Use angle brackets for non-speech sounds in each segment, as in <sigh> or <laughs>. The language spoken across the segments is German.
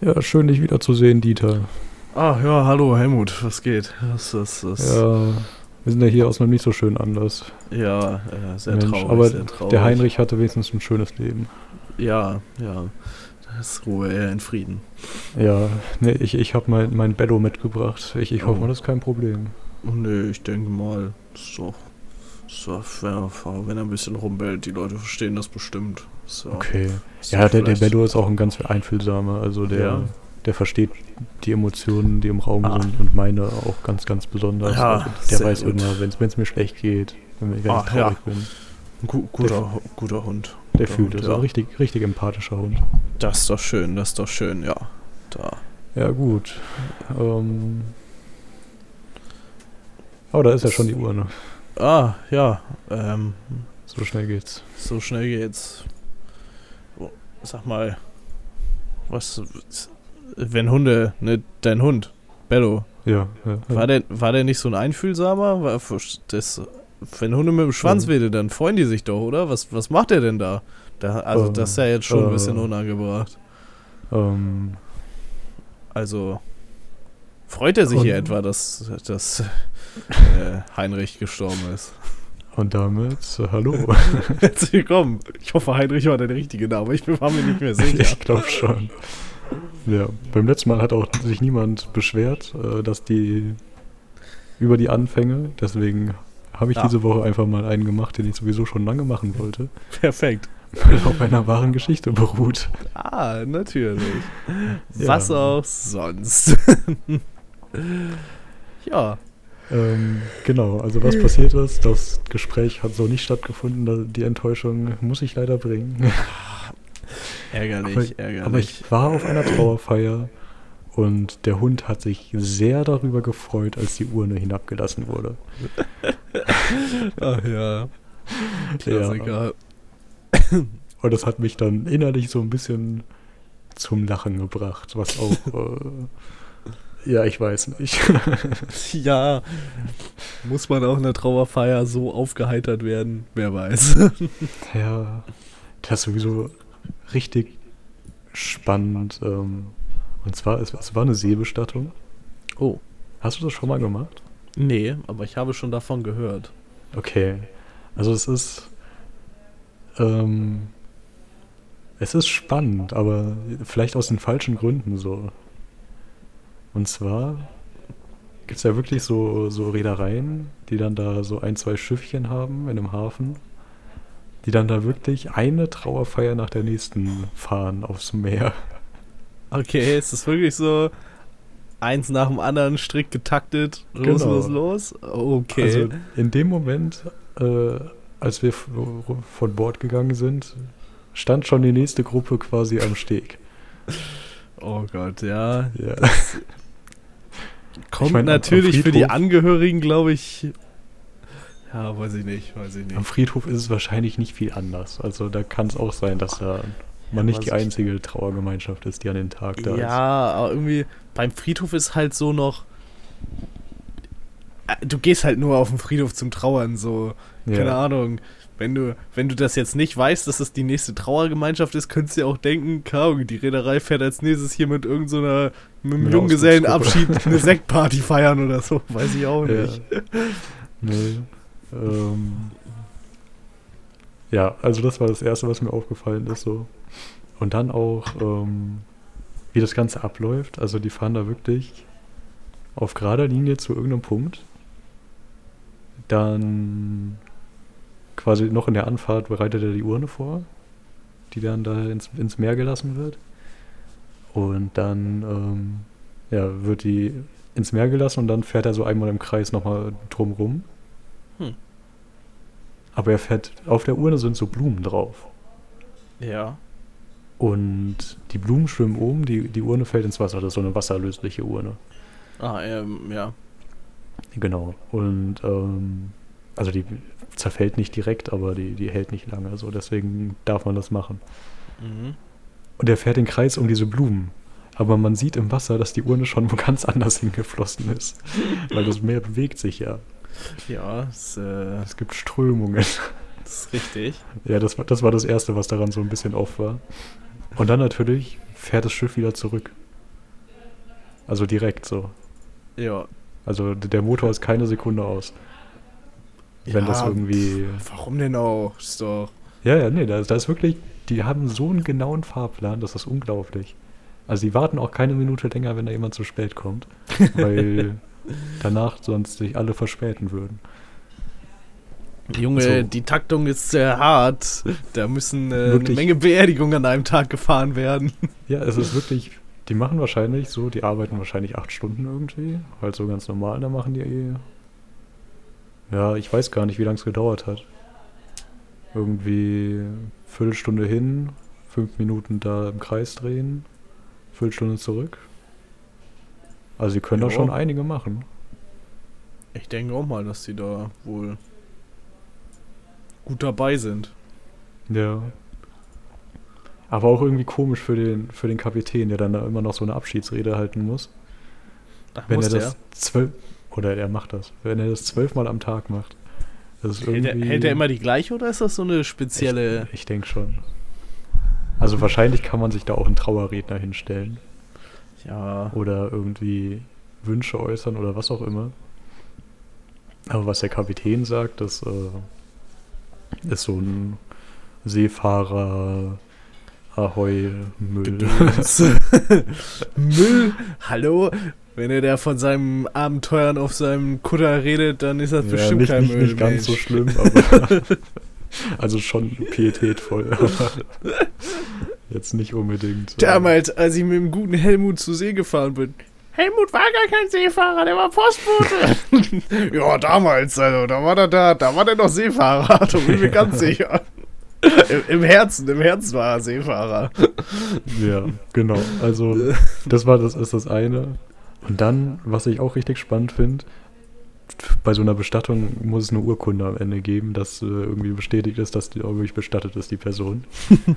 Ja, schön dich wiederzusehen, Dieter. Ah, ja, hallo Helmut, was geht? Was, was, was? Ja, wir sind ja hier aus einem nicht so schönen Anlass. Ja, äh, sehr Mensch, traurig, aber sehr traurig. der Heinrich hatte wenigstens ein schönes Leben. Ja, ja. Das ruhe er in Frieden. Ja, nee, ich, ich habe mein, mein Bello mitgebracht. Ich, ich hoffe Oh. mal, das ist kein Problem. Oh, nö, ich denke mal, so. So, wenn, wenn er ein bisschen rumbellt, die Leute verstehen das bestimmt. So. Okay. Ist Ja, der, der Bello ist auch ein ganz einfühlsamer. Also der, Ja. der versteht die Emotionen, die im Raum Ah. sind und meine auch ganz, ganz besonders. Ja, also der weiß gut. immer, wenn es mir schlecht geht, wenn, wenn Ah, ich traurig ja. bin. Ein gu guter, guter Hund. Der Guter fühlt Hund, es. ja. Ein richtig, richtig empathischer Hund. Das ist doch schön, das ist doch schön, ja. Da. Ja, gut. Ähm. Oh, da ist ja schon die Uhr, ne? Ah, ja, ähm, So schnell geht's. so schnell geht's. Sag mal, was, wenn Hunde, ne, dein Hund, Bello, Ja, ja. War der, war der nicht so ein Einfühlsamer? War, das, wenn Hunde mit dem Schwanz Ähm. wedeln, dann freuen die sich doch, oder? Was, was macht der denn da? da also, Ähm, das ist ja jetzt schon ein bisschen äh. unangebracht. Ähm, Also, freut er sich hier etwa, dass, dass äh, Heinrich gestorben ist? Und damit, äh, hallo. <laughs> Herzlich willkommen. Ich hoffe, Heinrich war der richtige Name. Ich war mir nicht mehr <laughs> sicher. ich glaube schon. Ja, beim letzten Mal hat auch sich niemand beschwert, äh, dass die über die Anfänge, deswegen habe ich Ja. diese Woche einfach mal einen gemacht, den ich sowieso schon lange machen wollte, Perfekt. der auf einer wahren Geschichte beruht. Ah, natürlich. <laughs> Ja. Was auch sonst. ja. Ähm, genau, also was passiert ist, das Gespräch hat so nicht stattgefunden, die Enttäuschung muss ich leider bringen. Ärgerlich, <laughs> Aber- ärgerlich. Aber ich war auf einer Trauerfeier und der Hund hat sich sehr darüber gefreut, als die Urne hinabgelassen wurde. <laughs> Ach ja. Klassiker. Und das hat mich dann innerlich so ein bisschen zum Lachen gebracht, was auch, <laughs> äh, ja, ich weiß nicht. <laughs> Ja. Muss man auch in der Trauerfeier so aufgeheitert werden? Wer weiß. <laughs> ja, das ist sowieso richtig spannend. Ähm, und zwar, es, es war eine Seebestattung. Oh. Hast du das schon mal gemacht? Nee, aber ich habe schon davon gehört. Okay. Also es ist. Ähm, es ist spannend, aber vielleicht aus den falschen Gründen so. Und zwar gibt es ja wirklich so, so Reedereien, die dann da so ein, zwei Schiffchen haben in einem Hafen, die dann da wirklich eine Trauerfeier nach der nächsten fahren aufs Meer. Okay, ist das wirklich so eins nach dem anderen strikt getaktet? Los, Genau. los, los? Okay. Also in dem Moment, äh, als wir von Bord gegangen sind, stand schon die nächste Gruppe quasi am Steg. oh Gott, ja. Ja. Kommt am- am natürlich für die Angehörigen, glaube ich. Ja, weiß ich nicht, weiß ich Am nicht. Friedhof ist es wahrscheinlich nicht viel anders. Also da kann es auch sein, dass da man Ja, nicht die ich- einzige Trauergemeinschaft ist, die an den Tag da ist. Ja, aber irgendwie beim Friedhof ist halt so noch. Äh, Du gehst halt nur auf den Friedhof zum Trauern, so. Keine Ahnung. Wenn du, wenn du das jetzt nicht weißt, dass das die nächste Trauergemeinschaft ist, könntest du ja auch denken, Ahnung, die Reederei fährt als nächstes hier mit irgendeiner, so mit einem Junggesellenabschied eine Sektparty feiern oder so. Weiß ich auch Ja. nicht. Nee. Ähm, ja, also das war das Erste, was mir aufgefallen ist. So. Und dann auch, ähm, wie das Ganze abläuft. Also die fahren da wirklich auf gerader Linie zu irgendeinem Punkt. Dann quasi noch in der Anfahrt bereitet er die Urne vor, die dann da ins, ins Meer gelassen wird. Und dann ähm, ja, wird die ins Meer gelassen und dann fährt er so einmal im Kreis nochmal drumrum. Hm. Aber er fährt, auf der Urne sind so Blumen drauf. Ja. Und die Blumen schwimmen oben, die, die Urne fällt ins Wasser. Das ist so eine wasserlösliche Urne. Ah, ähm, ja. Genau. Und ähm, also die zerfällt nicht direkt, aber die, die hält nicht lange. So, deswegen darf man das machen. Mhm. Und er fährt den Kreis um diese Blumen. Aber man sieht im Wasser, dass die Urne schon wo ganz anders <laughs> hingeflossen ist. Weil das Meer bewegt sich ja. Ja, ist, äh, Es gibt Strömungen. das ist richtig. Ja, das war, das war das Erste, was daran so ein bisschen off war. Und dann natürlich fährt das Schiff wieder zurück. Also direkt so. Ja. Also der Motor ist keine Sekunde aus. Wenn Ja, das irgendwie. Warum denn auch? Ist doch. Ja, ja, nee, da, da ist wirklich. Die haben so einen genauen Fahrplan, das ist unglaublich. Also die warten auch keine Minute länger, wenn da jemand zu spät kommt. <laughs> Weil danach sonst sich alle verspäten würden. Junge, So. die Taktung ist sehr hart. Da müssen äh, eine? Menge Beerdigungen an einem Tag gefahren werden. <laughs> Ja, es ist wirklich. Die machen wahrscheinlich so, die arbeiten wahrscheinlich acht Stunden irgendwie. Halt so ganz normal, da machen die eh. Ja, ich weiß gar nicht, wie lange es gedauert hat. Irgendwie Viertelstunde hin, fünf Minuten da im Kreis drehen, Viertelstunde zurück. Also sie können da Ja. schon einige machen. Ich denke auch mal, dass die da wohl gut dabei sind. Ja. Aber auch irgendwie komisch für den, für den Kapitän, der dann da immer noch so eine Abschiedsrede halten muss. Ach, Wenn muss er das zwölf. Oder er macht das. Wenn er das zwölfmal am Tag macht. Hält, er, hält er immer die gleiche oder ist das so eine spezielle. Ich, ich denke schon. Also wahrscheinlich kann man sich da auch einen Trauerredner hinstellen. Ja. Oder irgendwie Wünsche äußern oder was auch immer. Aber was der Kapitän sagt, das äh, ist so ein Seefahrer Ahoi Müll. <laughs> Müll? Hallo? Wenn er da von seinen Abenteuern auf seinem Kutter redet, dann ist das Ja, bestimmt nicht, kein nicht, Müll. nicht ganz so schlimm, aber <laughs> also schon pietätvoll, aber jetzt nicht unbedingt. äh, Damals, als ich mit dem guten Helmut zur See gefahren bin. Helmut war gar kein Seefahrer, der war Postbote. <laughs> ja, damals, also, da war der da, da war der noch Seefahrer, <laughs> da bin ich mir ganz sicher. Im, Im Herzen, im Herzen war er Seefahrer. Ja, genau. Also das war das ist das eine. Und dann, was ich auch richtig spannend finde, bei so einer Bestattung muss es eine Urkunde am Ende geben, dass äh, irgendwie bestätigt ist, dass die wirklich bestattet ist, die Person. <laughs>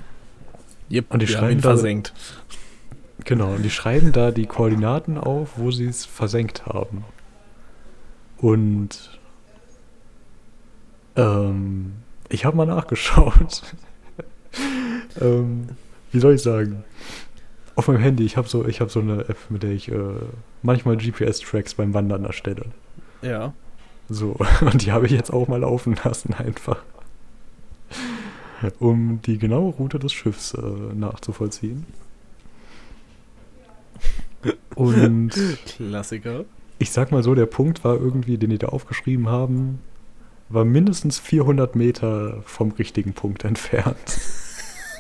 Yep, Und die schreiben da- versenkt. Genau, und die schreiben da die Koordinaten auf, wo sie es versenkt haben. Und ähm, ich habe mal nachgeschaut. <laughs> ähm, wie soll ich sagen? Auf meinem Handy, ich habe so, ich hab so eine App, mit der ich äh, manchmal GPS-Tracks beim Wandern erstelle. Ja. So, <laughs> und die habe ich jetzt auch mal laufen lassen, einfach. Um die genaue Route des Schiffs äh, nachzuvollziehen. Und Klassiker. ich sag mal so, der Punkt war irgendwie, den die da aufgeschrieben haben, war mindestens 400 Meter vom richtigen Punkt entfernt.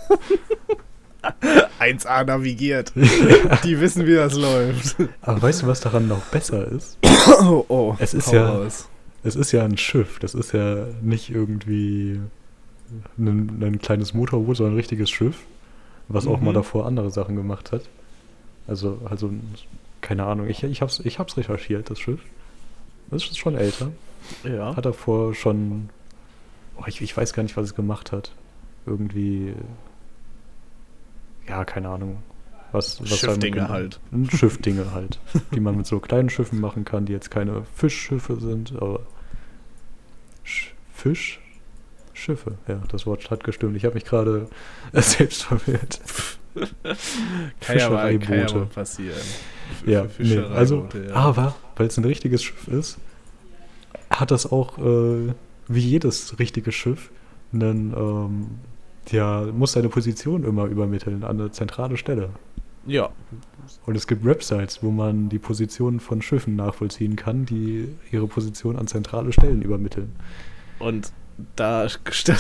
<laughs> 1A navigiert. <laughs> Die wissen, wie das läuft. Aber weißt du, was daran noch besser ist? Oh, <coughs> oh. Es ist ja-. Es ist ja ein Schiff, das ist ja nicht irgendwie ein, ein kleines Motorboot, sondern ein richtiges Schiff, was auch Mhm. mal davor andere Sachen gemacht hat. Also, also ein- keine Ahnung, ich, ich, hab's, ich hab's recherchiert, das Schiff. Das ist schon älter. Ja. Hat davor schon. Oh, ich, ich weiß gar nicht, was es gemacht hat. Irgendwie. Ja, keine Ahnung. Was, was Schiffdinge genau- halt. Schiffdinge halt. die man mit so kleinen Schiffen machen kann, die jetzt keine Fischschiffe sind, aber. Sch Fisch? Schiffe, ja, das Wort hat gestimmt. Ich habe mich gerade <laughs> selbst verwirrt. <laughs> Fischereiboote. passieren. F- Ja, nee, also, ja. aber, weil es ein richtiges Schiff ist, hat das auch, äh, wie jedes richtige Schiff, einen, ähm, ja, muss seine Position immer übermitteln an eine zentrale Stelle. Ja, Und es gibt Websites, wo man die Positionen von Schiffen nachvollziehen kann, die ihre Position an zentrale Stellen übermitteln. und da das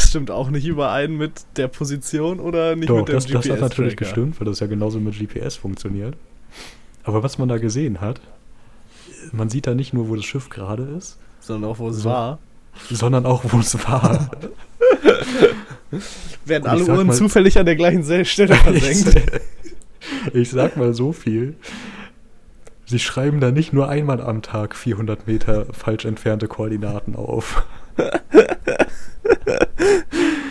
stimmt auch nicht überein mit der Position oder nicht Doch, mit dem das, das hat natürlich gestimmt, weil das ja genauso mit GPS funktioniert. Aber was man da gesehen hat, man sieht da nicht nur, wo das Schiff gerade ist, Sondern auch, wo es So. war. sondern auch, wo es war. <laughs> Werden alle Uhren mal- zufällig an der gleichen Stelle versenkt. ich, <laughs> ich sag mal so viel. Sie schreiben da nicht nur einmal am Tag 400 Meter falsch entfernte Koordinaten auf. <laughs>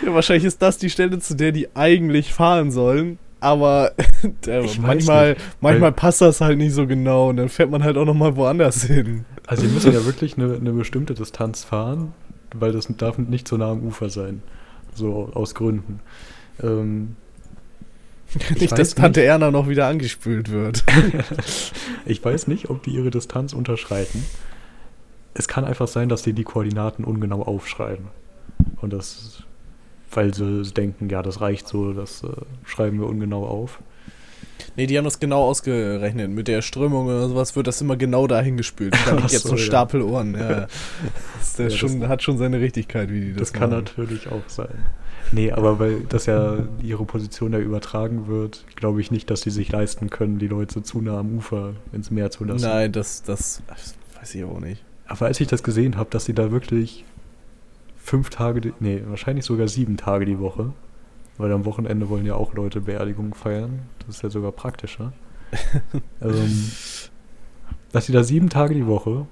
ja, wahrscheinlich ist das die Stelle, zu der die eigentlich fahren sollen. Aber <laughs> der, manchmal, nicht, manchmal passt das halt nicht so genau und dann fährt man halt auch nochmal woanders hin. Also sie müssen ja wirklich eine, eine bestimmte Distanz fahren, weil das darf nicht so nah am Ufer sein. So aus Gründen. Ähm, <laughs> nicht, dass Tante nicht. Erna noch wieder angespült wird. <laughs> ich weiß nicht, ob die ihre Distanz unterschreiten. Es kann einfach sein, dass die die Koordinaten ungenau aufschreiben. Und das, weil sie denken, ja, das reicht so, das äh, schreiben wir ungenau auf. Nee, die haben das genau ausgerechnet. Mit der Strömung oder sowas wird das immer genau dahin gespült. Da liegt <laughs> jetzt so, ein Stapel Ohren. Ja. <laughs> Das, schon, das hat schon seine Richtigkeit, wie die das Das kann natürlich auch sein. Nee, aber weil das ja ihre Position da übertragen wird, glaube ich nicht, dass sie sich leisten können, die Leute zu nah am Ufer ins Meer zu lassen. Nein, das, das weiß ich auch nicht. Aber als ich das gesehen habe, dass sie da wirklich fünf Tage, nee, wahrscheinlich sogar sieben Tage die Woche, weil am Wochenende wollen ja auch Leute Beerdigungen feiern, das ist ja sogar praktischer. <laughs> ähm, dass sie da sieben Tage die Woche,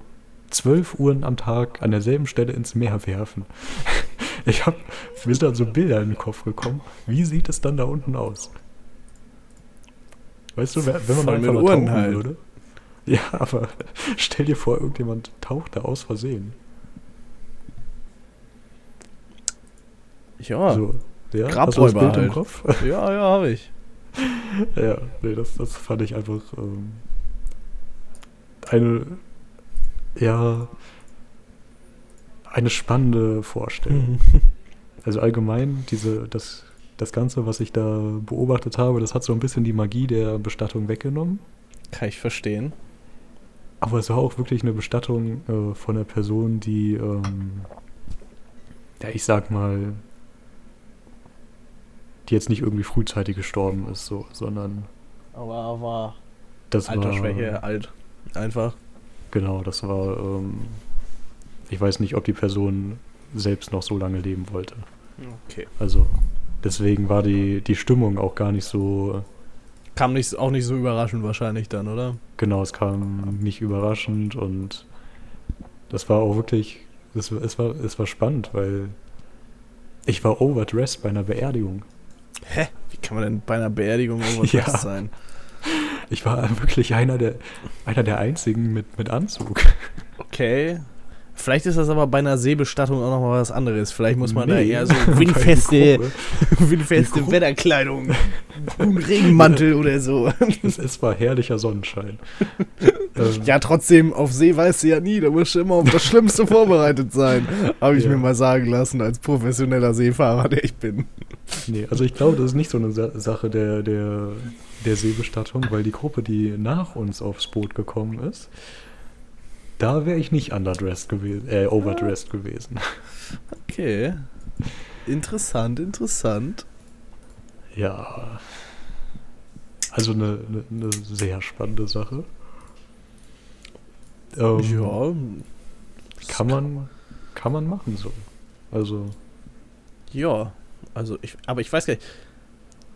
zwölf Uhren am Tag an derselben Stelle ins Meer werfen. <laughs> Ich habe mir sind dann so Bilder in den Kopf gekommen. Wie sieht es dann da unten aus? Weißt du, wenn man mal einfach mal tauchen halt. würde? Ja, aber <laughs> stell dir vor, irgendjemand taucht da aus Versehen. Ja. So, ja Grabräuber Bild halt. im Kopf? <laughs> Ja, ja, habe ich. <laughs> ja, nee, das, das fand ich einfach ähm, eine, ja, eine spannende Vorstellung. Mhm. <laughs> Also allgemein, diese, das, das Ganze, was ich da beobachtet habe, das hat so ein bisschen die Magie der Bestattung weggenommen. Kann ich verstehen. Aber es war auch wirklich eine Bestattung äh, von einer Person, die, ähm, ja, ich sag mal, die jetzt nicht irgendwie frühzeitig gestorben ist, so, sondern. Aber, aber das Altersschwäche, war, alt, einfach. Genau, das war ähm, ich weiß nicht, ob die Person selbst noch so lange leben wollte. Okay. Also deswegen war die, die Stimmung auch gar nicht so. Kam nicht, auch nicht so überraschend wahrscheinlich dann, oder? Genau, es kam nicht überraschend und das war auch wirklich, es, es, war, es war spannend, weil ich war overdressed bei einer Beerdigung. Hä? Wie kann man denn bei einer Beerdigung overdressed <laughs> ja. sein? Ich war wirklich einer der, einer der einzigen mit, mit Anzug. Okay. Vielleicht ist das aber bei einer Seebestattung auch nochmal was anderes. Vielleicht muss man nee, da eher so <laughs> windfeste, windfeste Wetterkleidung, <laughs> einen Regenmantel oder so. Es, es war herrlicher Sonnenschein. ähm. Ja, trotzdem, auf See weißt du ja nie, da musst du immer auf das Schlimmste vorbereitet sein. Habe ich ja. mir mal sagen lassen, als professioneller Seefahrer, der ich bin. Nee, also ich glaube, das ist nicht so eine Sache der, der, der Seebestattung, weil die Gruppe, die nach uns aufs Boot gekommen ist, da wäre ich nicht underdressed gewesen, äh, overdressed ah. gewesen. Okay. Interessant, interessant. Ja. Also eine, eine, eine sehr spannende Sache. Ähm, ja. Kann man, kann man machen so. Also. Ja, also ich, aber ich weiß gar nicht.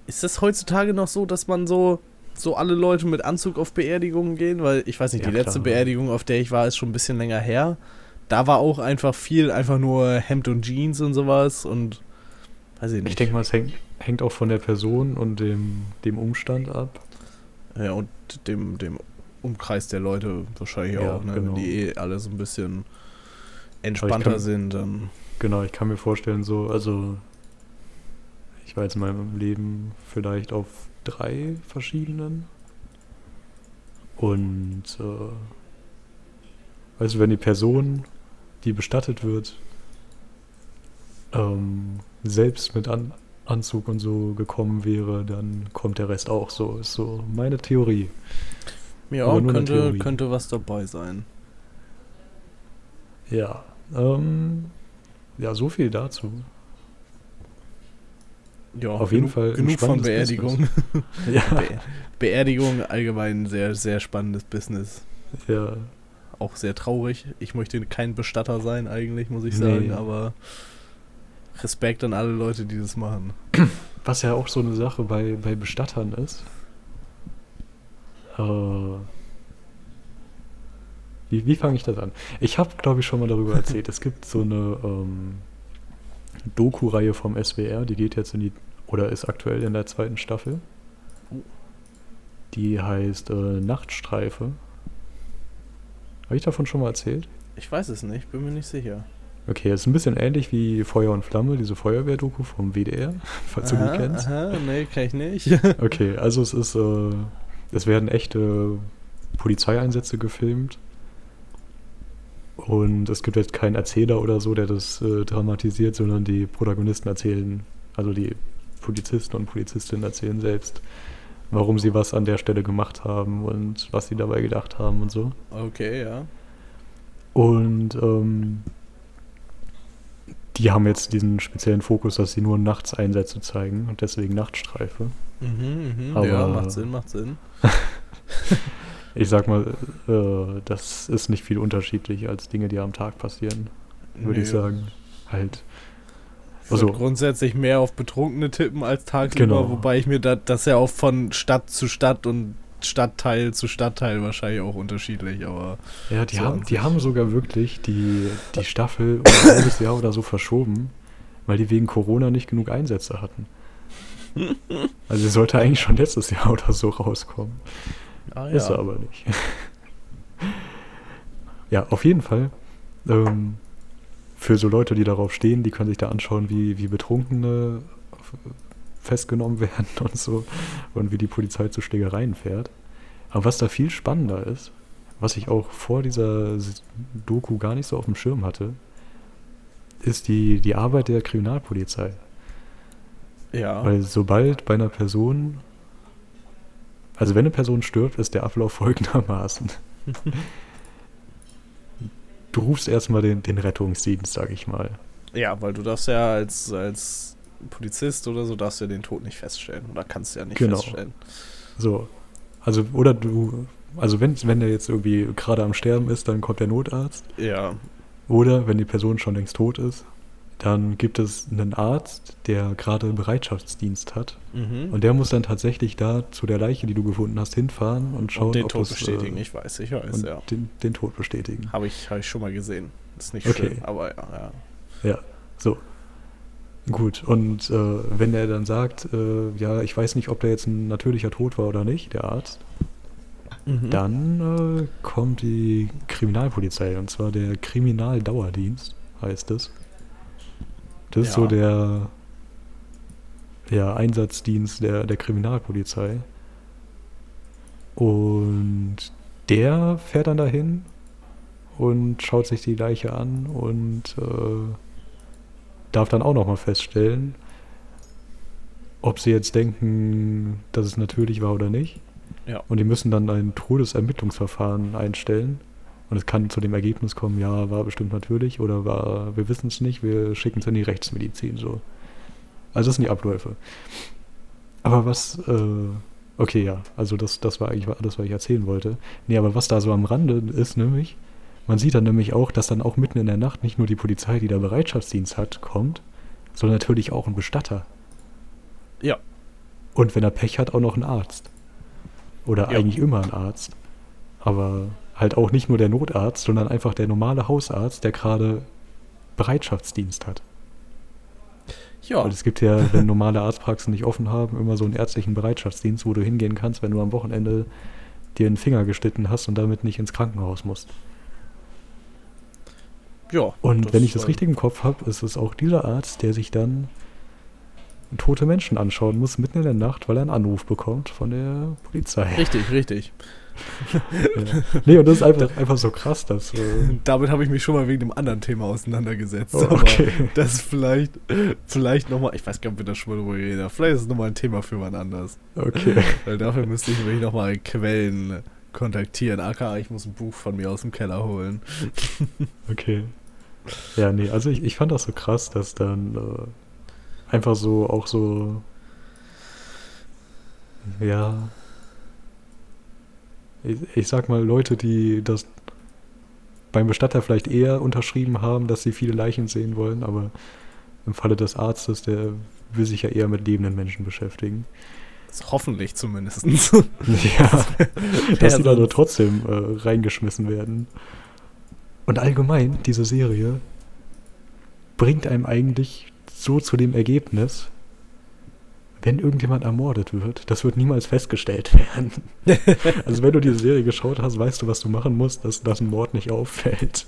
Ist das heutzutage noch so, dass man so so alle Leute mit Anzug auf Beerdigungen gehen, weil ich weiß nicht, ja, die letzte klar. Beerdigung, auf der ich war, ist schon ein bisschen länger her. Da war auch einfach viel, einfach nur Hemd und Jeans und sowas und weiß ich nicht. Ich denke mal, es hängt, hängt auch von der Person und dem, dem Umstand ab. Ja, und dem, dem Umkreis der Leute wahrscheinlich ja, auch, ne? Genau. wenn die eh alle so ein bisschen entspannter kann, sind, dann. Genau, ich kann mir vorstellen, so, also ich war jetzt in meinem Leben vielleicht auf drei verschiedenen. Und äh, also wenn die Person, die bestattet wird, ähm, selbst mit An Anzug und so gekommen wäre, dann kommt der Rest auch so. Ist so meine Theorie. Ja, könnte, Theorie. könnte was dabei sein. Ja, ähm, ja, so viel dazu. Ja, auf genug, jeden Fall. Genug von Beerdigung. <laughs> ja. Be Beerdigung allgemein sehr, sehr spannendes Business. Ja. Auch sehr traurig. Ich möchte kein Bestatter sein, eigentlich, muss ich sagen, nee. aber Respekt an alle Leute, die das machen. <clears throat> Was ja auch so eine Sache bei, bei Bestattern ist. Äh, wie wie fange ich das an? Ich habe, glaube ich, schon mal darüber <laughs> erzählt. es gibt so eine. Ähm, Doku-Reihe vom SWR, die geht jetzt in die, oder ist aktuell in der zweiten Staffel. Die heißt äh, Nachtstreife. Habe ich davon schon mal erzählt? Ich weiß es nicht, bin mir nicht sicher. Okay, ist ein bisschen ähnlich wie Feuer und Flamme, diese Feuerwehrdoku vom WDR, <laughs> falls aha, du die kennst. Aha, nee, kenn ich nicht. okay, also es ist, äh, es werden echte Polizeieinsätze gefilmt. Und es gibt jetzt keinen Erzähler oder so, der das äh, dramatisiert, sondern die Protagonisten erzählen, also die Polizisten und Polizistinnen erzählen selbst, warum sie was an der Stelle gemacht haben und was sie dabei gedacht haben und so. Okay, ja. Und ähm, die haben jetzt diesen speziellen Fokus, dass sie nur nachts Einsätze zeigen und deswegen Nachtstreife. Mhm, mh. ja, macht Sinn, macht Sinn. <laughs> ich sag mal, äh, das ist nicht viel unterschiedlich als Dinge, die am Tag passieren, würde nee. ich sagen. Halt. Also, grundsätzlich mehr auf Betrunkene tippen als tagsüber, genau. wobei ich mir da, das ja auch von Stadt zu Stadt und Stadtteil zu Stadtteil wahrscheinlich auch unterschiedlich, aber. Ja, die, so haben, die haben sogar wirklich die, die Staffel um ein halbes Jahr oder so verschoben, weil die wegen Corona nicht genug Einsätze hatten. <laughs> Also sie sollte eigentlich schon letztes Jahr oder so rauskommen. Ah, ja. Ist er aber nicht. ja, auf jeden Fall. Ähm, für so Leute, die darauf stehen, die können sich da anschauen, wie, wie Betrunkene festgenommen <laughs> werden und so und wie die Polizei zu Schlägereien fährt. Aber was da viel spannender ist, was ich auch vor dieser Doku gar nicht so auf dem Schirm hatte, ist die, die Arbeit der Kriminalpolizei. Ja. Weil sobald bei einer Person, also wenn eine Person stirbt, ist der Ablauf <laughs> folgendermaßen. du rufst erstmal den, den Rettungsdienst, sag ich mal. Ja, weil du darfst ja als, als Polizist oder so darfst du ja den Tod nicht feststellen oder kannst du ja nicht genau. feststellen. So. Also, oder du, also wenn, wenn der jetzt irgendwie gerade am Sterben ist, dann kommt der Notarzt. Ja. Oder wenn die Person schon längst tot ist, dann gibt es einen Arzt, der gerade Bereitschaftsdienst hat. Mhm. Und der muss dann tatsächlich da zu der Leiche, die du gefunden hast, hinfahren und schauen, und den ob Tod das, bestätigen. Äh, ich weiß, ich weiß, ja. Den, den Tod bestätigen. Habe ich, hab ich schon mal gesehen. Ist nicht okay. schön, aber ja, ja. Ja, so. Gut, und äh, wenn er dann sagt, äh, ja, ich weiß nicht, ob der jetzt ein natürlicher Tod war oder nicht, der Arzt, mhm. dann äh, kommt die Kriminalpolizei, und zwar der Kriminaldauerdienst, heißt es. Das ja. ist so der ja, Einsatzdienst der, der Kriminalpolizei. Und der fährt dann dahin und schaut sich die Leiche an und äh, darf dann auch nochmal feststellen, ob sie jetzt denken, dass es natürlich war oder nicht. Ja. Und die müssen dann ein Todesermittlungsverfahren einstellen. Und es kann zu dem Ergebnis kommen, ja, war bestimmt natürlich oder war, wir wissen es nicht, wir schicken es in die Rechtsmedizin so. Also das sind die Abläufe. Aber was, äh, okay, ja, also das, das war eigentlich alles, was ich erzählen wollte. Nee, aber was da so am Rande ist, nämlich, man sieht dann nämlich auch, dass dann auch mitten in der Nacht nicht nur die Polizei, die da Bereitschaftsdienst hat, kommt, sondern natürlich auch ein Bestatter. Ja. Und wenn er Pech hat, auch noch ein Arzt. Oder ja. eigentlich immer ein Arzt. Aber halt auch nicht nur der Notarzt, sondern einfach der normale Hausarzt, der gerade Bereitschaftsdienst hat. Ja. Weil es gibt ja, wenn normale Arztpraxen nicht offen haben, immer so einen ärztlichen Bereitschaftsdienst, wo du hingehen kannst, wenn du am Wochenende dir einen Finger geschnitten hast und damit nicht ins Krankenhaus musst. Ja. Und wenn ich das richtig im Kopf habe, ist es auch dieser Arzt, der sich dann tote Menschen anschauen muss, mitten in der Nacht, weil er einen Anruf bekommt von der Polizei. Richtig, richtig. Ja. Nee, und das ist einfach, einfach so krass, dass. Äh Damit habe ich mich schon mal wegen dem anderen Thema auseinandergesetzt. Oh, okay. Aber das ist vielleicht, vielleicht nochmal, ich weiß gar nicht, ob wir das schon mal drüber reden, vielleicht ist es nochmal ein Thema für wann anders. Okay. Weil dafür müsste ich nämlich nochmal Quellen kontaktieren. Aka, ich muss ein Buch von mir aus dem Keller holen. okay. Ja, nee, also ich, ich fand das so krass, dass dann äh, einfach so auch so, ja, ich, ich sag mal, Leute, die das beim Bestatter vielleicht eher unterschrieben haben, dass sie viele Leichen sehen wollen, aber im Falle des Arztes, der will sich ja eher mit lebenden Menschen beschäftigen. Hoffentlich zumindest. <laughs> ja, dass sie da nur trotzdem äh, reingeschmissen werden. Und allgemein, diese Serie bringt einem eigentlich so zu dem Ergebnis, wenn irgendjemand ermordet wird, das wird niemals festgestellt <laughs> werden. <laughs> also wenn du diese Serie geschaut hast, weißt du, was du machen musst, dass, dass ein Mord nicht auffällt.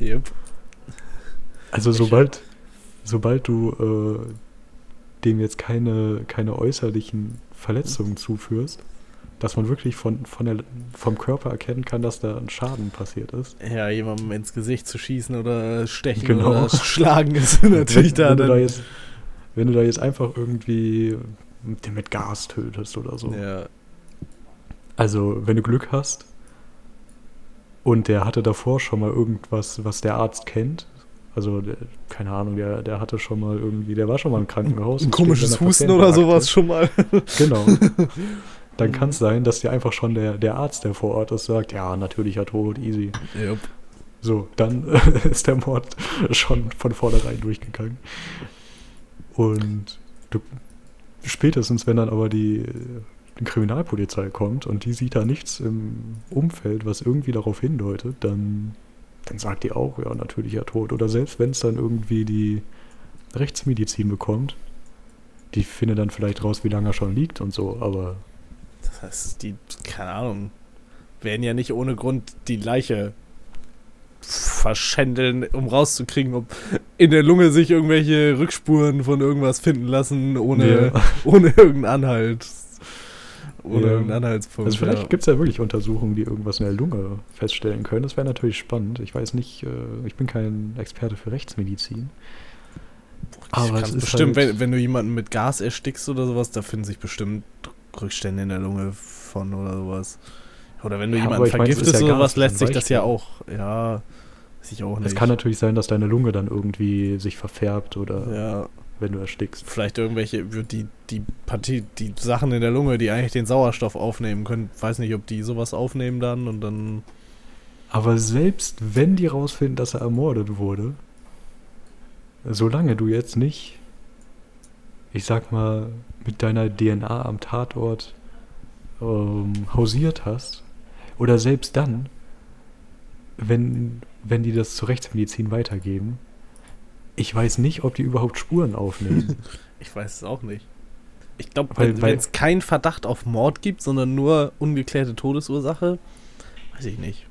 Yep. Also sobald, sobald du äh, dem jetzt keine, keine äußerlichen Verletzungen zuführst, dass man wirklich von, von der, vom Körper erkennen kann, dass da ein Schaden passiert ist. Ja, jemandem ins Gesicht zu schießen oder stechen Genau. oder schlagen ist <laughs> natürlich wenn, da wenn, dann. Wenn du da jetzt einfach irgendwie den mit Gas tötest oder so. Ja, Also, wenn du Glück hast und der hatte davor schon mal irgendwas, was der Arzt kennt. Also, der, keine Ahnung, der, der hatte schon mal irgendwie, der war schon mal im Krankenhaus. ein komisches Husten oder sowas schon mal. <laughs> Genau. <laughs> Dann kann es sein, dass dir einfach schon der, der Arzt, der vor Ort ist, sagt, ja, natürlicher Tod, easy. Jupp. So, dann <laughs> ist der Mord schon von vornherein durchgegangen. Und du, spätestens, wenn dann aber die, die Kriminalpolizei kommt und die sieht da nichts im Umfeld, was irgendwie darauf hindeutet, dann, dann sagt die auch, ja, natürlicher Tod. Oder selbst wenn es dann irgendwie die Rechtsmedizin bekommt, die findet dann vielleicht raus, wie lange er schon liegt und so, aber Das heißt, die, keine Ahnung, werden ja nicht ohne Grund die Leiche verschändeln, um rauszukriegen, ob in der Lunge sich irgendwelche Rückspuren von irgendwas finden lassen, ohne, Ja. <laughs> ohne irgendeinen Anhalt. Ohne Ja. irgendeinen Anhaltspunkt. Also vielleicht ja. gibt es ja wirklich Untersuchungen, die irgendwas in der Lunge feststellen können. Das wäre natürlich spannend. Ich weiß nicht, äh, ich bin kein Experte für Rechtsmedizin. Aber es ist bestimmt, halt- wenn, wenn du jemanden mit Gas erstickst oder sowas, da finden sich bestimmt Rückstände in der Lunge von oder sowas. Oder wenn du Ja, jemanden vergiftest ja oder Gas, was, lässt sich das ja. auch. Ja, weiß ich auch nicht. Es kann natürlich sein, dass deine Lunge dann irgendwie sich verfärbt oder ja, wenn du erstickst. vielleicht irgendwelche, die, die Partie, die Sachen in der Lunge, die eigentlich den Sauerstoff aufnehmen können, weiß nicht, ob die sowas aufnehmen dann und dann. Aber selbst wenn die rausfinden, dass er ermordet wurde, solange du jetzt nicht, ich sag mal, mit deiner DNA am Tatort ähm, hausiert hast, oder selbst dann, wenn, wenn die das zur Rechtsmedizin weitergeben, ich weiß nicht, ob die überhaupt Spuren aufnehmen. <laughs> Ich weiß es auch nicht. Ich glaube, Weil- wenn es keinen Verdacht auf Mord gibt, sondern nur ungeklärte Todesursache, weiß ich nicht.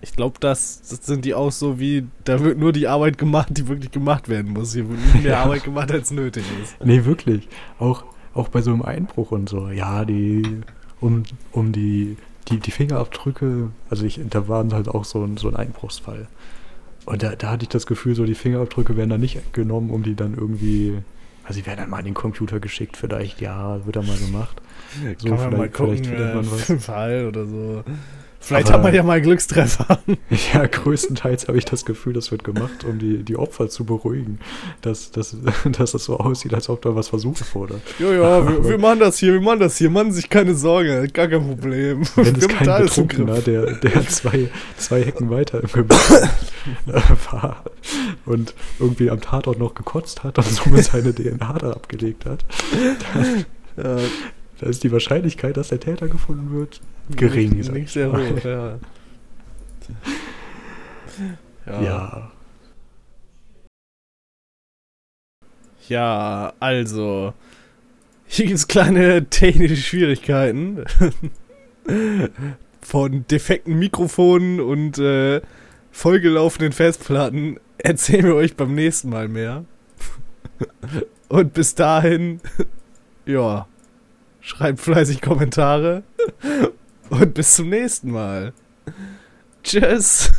Ich glaube, das, das sind die auch so wie, da wird nur die Arbeit gemacht, die wirklich gemacht werden muss. Hier wird nicht mehr Ja. Arbeit gemacht, als nötig ist. nee, wirklich. Auch, auch bei so einem Einbruch und so. Ja, die, um, um die, die, die Fingerabdrücke, also ich, da waren halt auch so ein, so ein Einbruchsfall. Und da, da hatte ich das Gefühl, so die Fingerabdrücke werden dann nicht genommen, um die dann irgendwie, also die werden dann mal in den Computer geschickt, vielleicht, ja, wird dann mal gemacht. So, Kann man mal vielleicht- gucken, vielleicht findet man äh, was. <laughs> für einen Fall oder so. Vielleicht Aber- hat man ja mal Glückstreffer. <laughs> Ja, größtenteils habe ich das Gefühl, das wird gemacht, um die, die Opfer zu beruhigen, dass, dass, <laughs> dass es so aussieht, als ob da was versucht wurde. Ja, ja, <laughs> wir, wir machen das hier, wir machen das hier. Machen Sie sich keine Sorge, gar kein Problem. Wenn es kein Betrunkener, der, der zwei, zwei Hecken weiter im Gebäude war und irgendwie am Tatort noch gekotzt hat und somit seine DNA da abgelegt hat, Ja, da ist die Wahrscheinlichkeit, dass der Täter gefunden wird, gering. Nicht, nicht ich sehr hoch, ja. Ja. Ja. Ja, also. Hier gibt es kleine <laughs> technische Schwierigkeiten. <laughs> Von defekten Mikrofonen und äh, vollgelaufenen Festplatten <laughs> erzählen wir euch beim nächsten Mal mehr. Und bis dahin, ja, schreibt fleißig Kommentare und bis zum nächsten Mal. Tschüss.